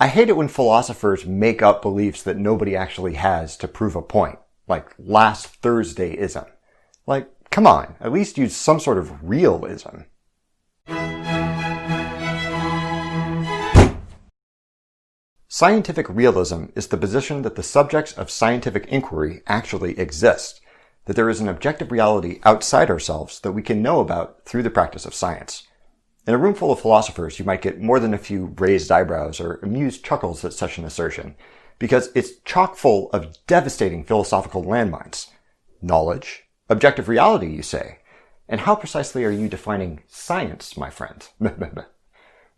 I hate it when philosophers make up beliefs that nobody actually has to prove a point, like last Thursdayism. Like, come on, at least use some sort of realism. Scientific realism is the position that the subjects of scientific inquiry actually exist, that there is an objective reality outside ourselves that we can know about through the practice of science. In a room full of philosophers, you might get more than a few raised eyebrows or amused chuckles at such an assertion, because it's chock full of devastating philosophical landmines. Knowledge, objective reality, you say. And how precisely are you defining science, my friend?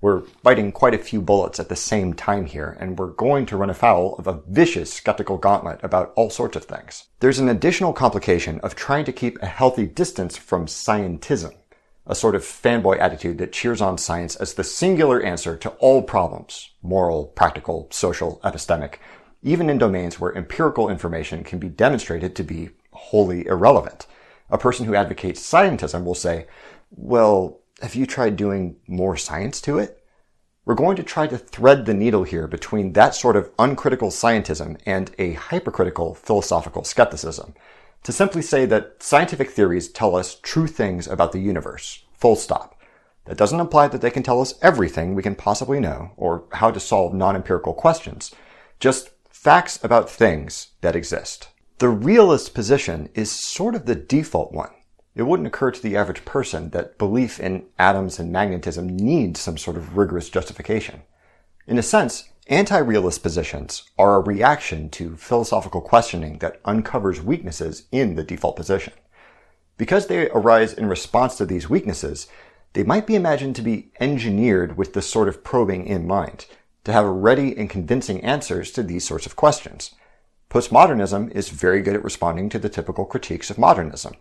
we're biting quite a few bullets at the same time here, and we're going to run afoul of a vicious skeptical gauntlet about all sorts of things. There's an additional complication of trying to keep a healthy distance from scientism a sort of fanboy attitude that cheers on science as the singular answer to all problems, moral, practical, social, epistemic, even in domains where empirical information can be demonstrated to be wholly irrelevant. A person who advocates scientism will say, well, have you tried doing more science to it? We're going to try to thread the needle here between that sort of uncritical scientism and a hypercritical philosophical skepticism to simply say that scientific theories tell us true things about the universe. Full stop. That doesn't imply that they can tell us everything we can possibly know or how to solve non-empirical questions. Just facts about things that exist. The realist position is sort of the default one. It wouldn't occur to the average person that belief in atoms and magnetism needs some sort of rigorous justification. In a sense, Anti-realist positions are a reaction to philosophical questioning that uncovers weaknesses in the default position. Because they arise in response to these weaknesses, they might be imagined to be engineered with this sort of probing in mind, to have ready and convincing answers to these sorts of questions. Postmodernism is very good at responding to the typical critiques of modernism.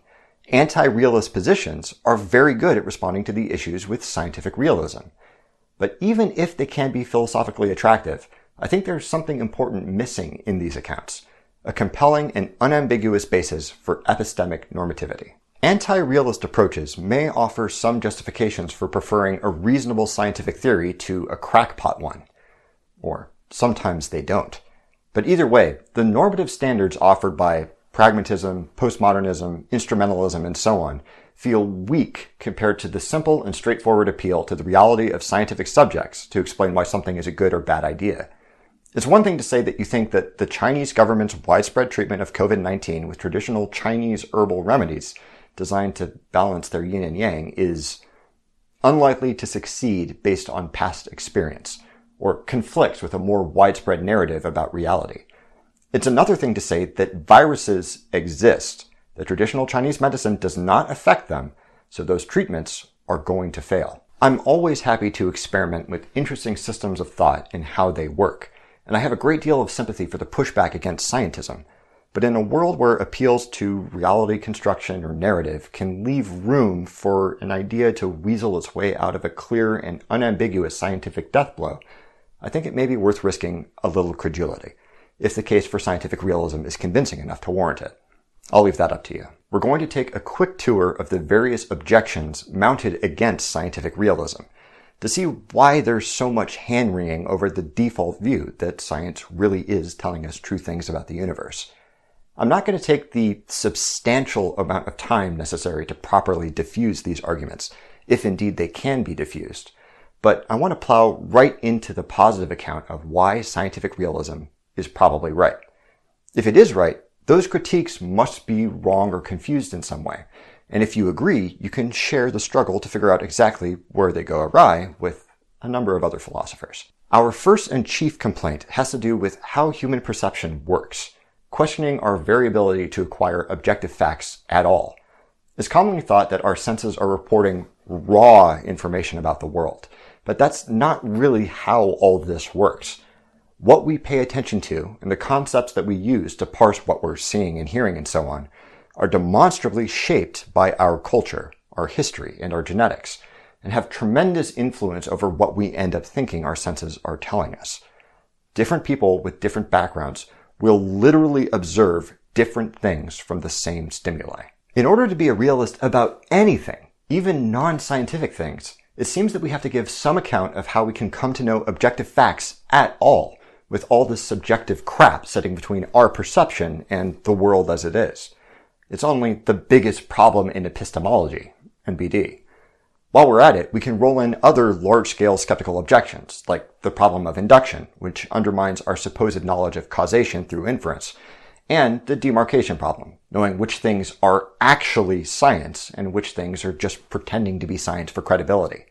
Anti-realist positions are very good at responding to the issues with scientific realism. But even if they can be philosophically attractive, I think there's something important missing in these accounts. A compelling and unambiguous basis for epistemic normativity. Anti-realist approaches may offer some justifications for preferring a reasonable scientific theory to a crackpot one. Or sometimes they don't. But either way, the normative standards offered by pragmatism, postmodernism, instrumentalism, and so on feel weak compared to the simple and straightforward appeal to the reality of scientific subjects to explain why something is a good or bad idea. It's one thing to say that you think that the Chinese government's widespread treatment of COVID-19 with traditional Chinese herbal remedies designed to balance their yin and yang is unlikely to succeed based on past experience or conflicts with a more widespread narrative about reality. It's another thing to say that viruses exist the traditional Chinese medicine does not affect them, so those treatments are going to fail. I'm always happy to experiment with interesting systems of thought and how they work, and I have a great deal of sympathy for the pushback against scientism. But in a world where appeals to reality construction or narrative can leave room for an idea to weasel its way out of a clear and unambiguous scientific death blow, I think it may be worth risking a little credulity, if the case for scientific realism is convincing enough to warrant it. I'll leave that up to you. We're going to take a quick tour of the various objections mounted against scientific realism to see why there's so much hand wringing over the default view that science really is telling us true things about the universe. I'm not going to take the substantial amount of time necessary to properly diffuse these arguments, if indeed they can be diffused, but I want to plow right into the positive account of why scientific realism is probably right. If it is right, those critiques must be wrong or confused in some way. And if you agree, you can share the struggle to figure out exactly where they go awry with a number of other philosophers. Our first and chief complaint has to do with how human perception works, questioning our variability to acquire objective facts at all. It's commonly thought that our senses are reporting raw information about the world, but that's not really how all this works what we pay attention to and the concepts that we use to parse what we're seeing and hearing and so on are demonstrably shaped by our culture, our history, and our genetics, and have tremendous influence over what we end up thinking our senses are telling us. Different people with different backgrounds will literally observe different things from the same stimuli. In order to be a realist about anything, even non-scientific things, it seems that we have to give some account of how we can come to know objective facts at all, with all this subjective crap sitting between our perception and the world as it is. It's only the biggest problem in epistemology, NBD. While we're at it, we can roll in other large-scale skeptical objections, like the problem of induction, which undermines our supposed knowledge of causation through inference, and the demarcation problem, knowing which things are actually science and which things are just pretending to be science for credibility.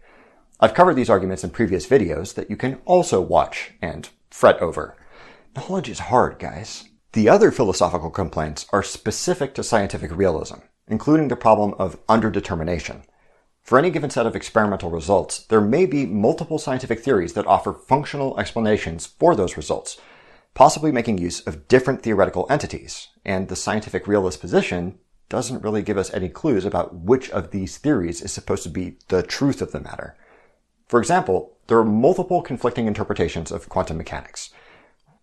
I've covered these arguments in previous videos that you can also watch and fret over. Knowledge is hard, guys. The other philosophical complaints are specific to scientific realism, including the problem of underdetermination. For any given set of experimental results, there may be multiple scientific theories that offer functional explanations for those results, possibly making use of different theoretical entities, and the scientific realist position doesn't really give us any clues about which of these theories is supposed to be the truth of the matter. For example, there are multiple conflicting interpretations of quantum mechanics.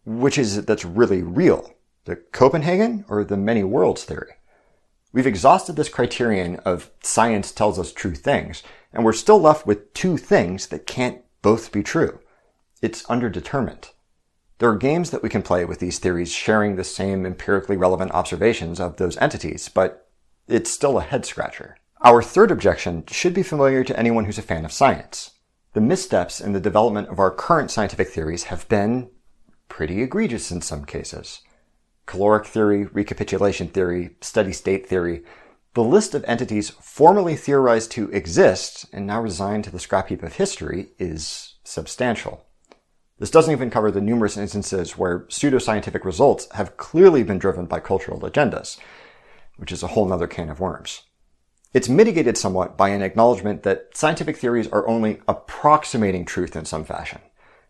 Which is it that's really real? The Copenhagen or the many worlds theory? We've exhausted this criterion of science tells us true things, and we're still left with two things that can't both be true. It's underdetermined. There are games that we can play with these theories sharing the same empirically relevant observations of those entities, but it's still a head scratcher. Our third objection should be familiar to anyone who's a fan of science. The missteps in the development of our current scientific theories have been pretty egregious in some cases. Caloric theory, recapitulation theory, steady state theory, the list of entities formerly theorized to exist and now resigned to the scrap heap of history is substantial. This doesn't even cover the numerous instances where pseudoscientific results have clearly been driven by cultural agendas, which is a whole nother can of worms. It's mitigated somewhat by an acknowledgement that scientific theories are only approximating truth in some fashion,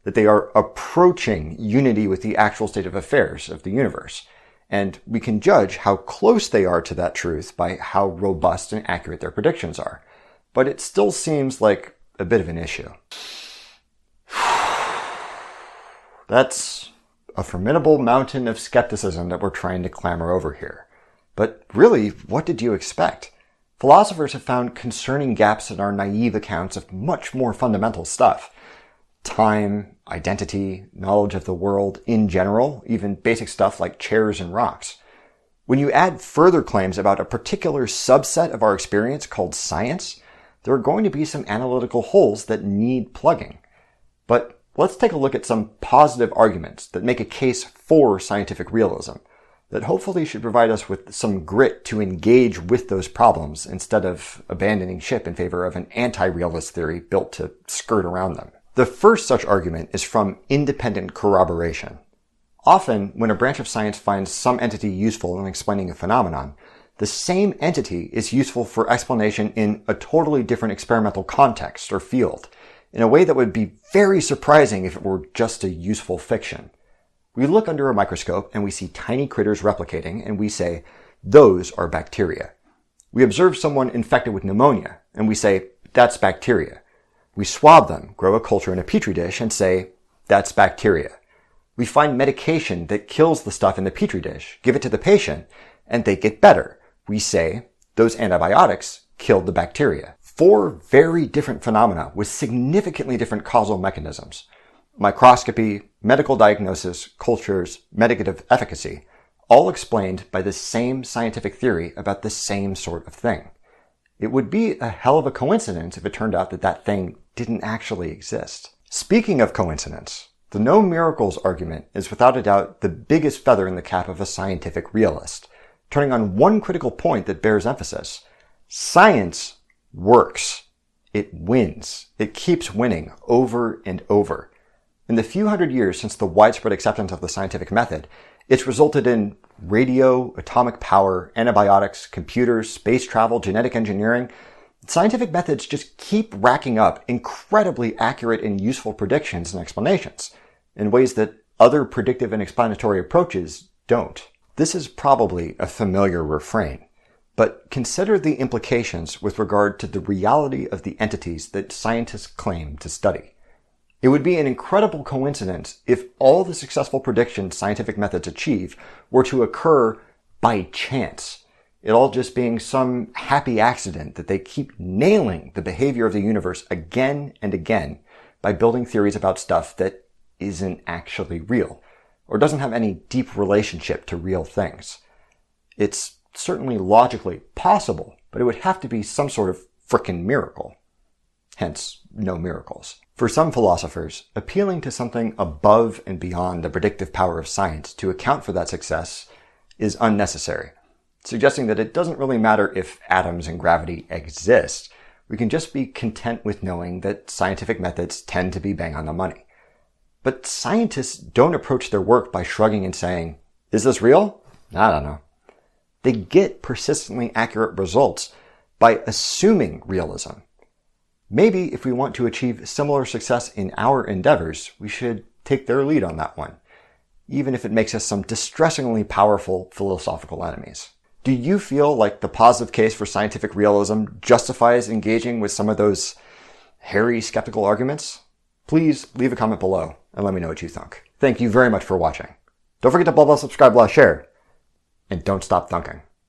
that they are approaching unity with the actual state of affairs of the universe, and we can judge how close they are to that truth by how robust and accurate their predictions are. But it still seems like a bit of an issue. That's a formidable mountain of skepticism that we're trying to clamber over here. But really, what did you expect? Philosophers have found concerning gaps in our naive accounts of much more fundamental stuff. Time, identity, knowledge of the world in general, even basic stuff like chairs and rocks. When you add further claims about a particular subset of our experience called science, there are going to be some analytical holes that need plugging. But let's take a look at some positive arguments that make a case for scientific realism that hopefully should provide us with some grit to engage with those problems instead of abandoning ship in favor of an anti-realist theory built to skirt around them. The first such argument is from independent corroboration. Often, when a branch of science finds some entity useful in explaining a phenomenon, the same entity is useful for explanation in a totally different experimental context or field, in a way that would be very surprising if it were just a useful fiction. We look under a microscope and we see tiny critters replicating and we say, those are bacteria. We observe someone infected with pneumonia and we say, that's bacteria. We swab them, grow a culture in a petri dish and say, that's bacteria. We find medication that kills the stuff in the petri dish, give it to the patient, and they get better. We say, those antibiotics killed the bacteria four very different phenomena with significantly different causal mechanisms. Microscopy, medical diagnosis, cultures, medicative efficacy, all explained by the same scientific theory about the same sort of thing. It would be a hell of a coincidence if it turned out that that thing didn't actually exist. Speaking of coincidence, the no miracles argument is without a doubt the biggest feather in the cap of a scientific realist, turning on one critical point that bears emphasis. Science works. It wins. It keeps winning over and over. In the few hundred years since the widespread acceptance of the scientific method, it's resulted in radio, atomic power, antibiotics, computers, space travel, genetic engineering. Scientific methods just keep racking up incredibly accurate and useful predictions and explanations in ways that other predictive and explanatory approaches don't. This is probably a familiar refrain. But consider the implications with regard to the reality of the entities that scientists claim to study. It would be an incredible coincidence if all the successful predictions scientific methods achieve were to occur by chance, it all just being some happy accident that they keep nailing the behavior of the universe again and again by building theories about stuff that isn't actually real or doesn't have any deep relationship to real things. It's certainly logically possible, but it would have to be some sort of frickin' miracle. Hence, no miracles. For some philosophers, appealing to something above and beyond the predictive power of science to account for that success is unnecessary, suggesting that it doesn't really matter if atoms and gravity exist. We can just be content with knowing that scientific methods tend to be bang on the money. But scientists don't approach their work by shrugging and saying, is this real? I don't know. They get persistently accurate results by assuming realism Maybe if we want to achieve similar success in our endeavors, we should take their lead on that one, even if it makes us some distressingly powerful philosophical enemies. Do you feel like the positive case for scientific realism justifies engaging with some of those hairy skeptical arguments? Please leave a comment below and let me know what you think. Thank you very much for watching. Don't forget to blah blah subscribe, blah share, and don't stop thunking.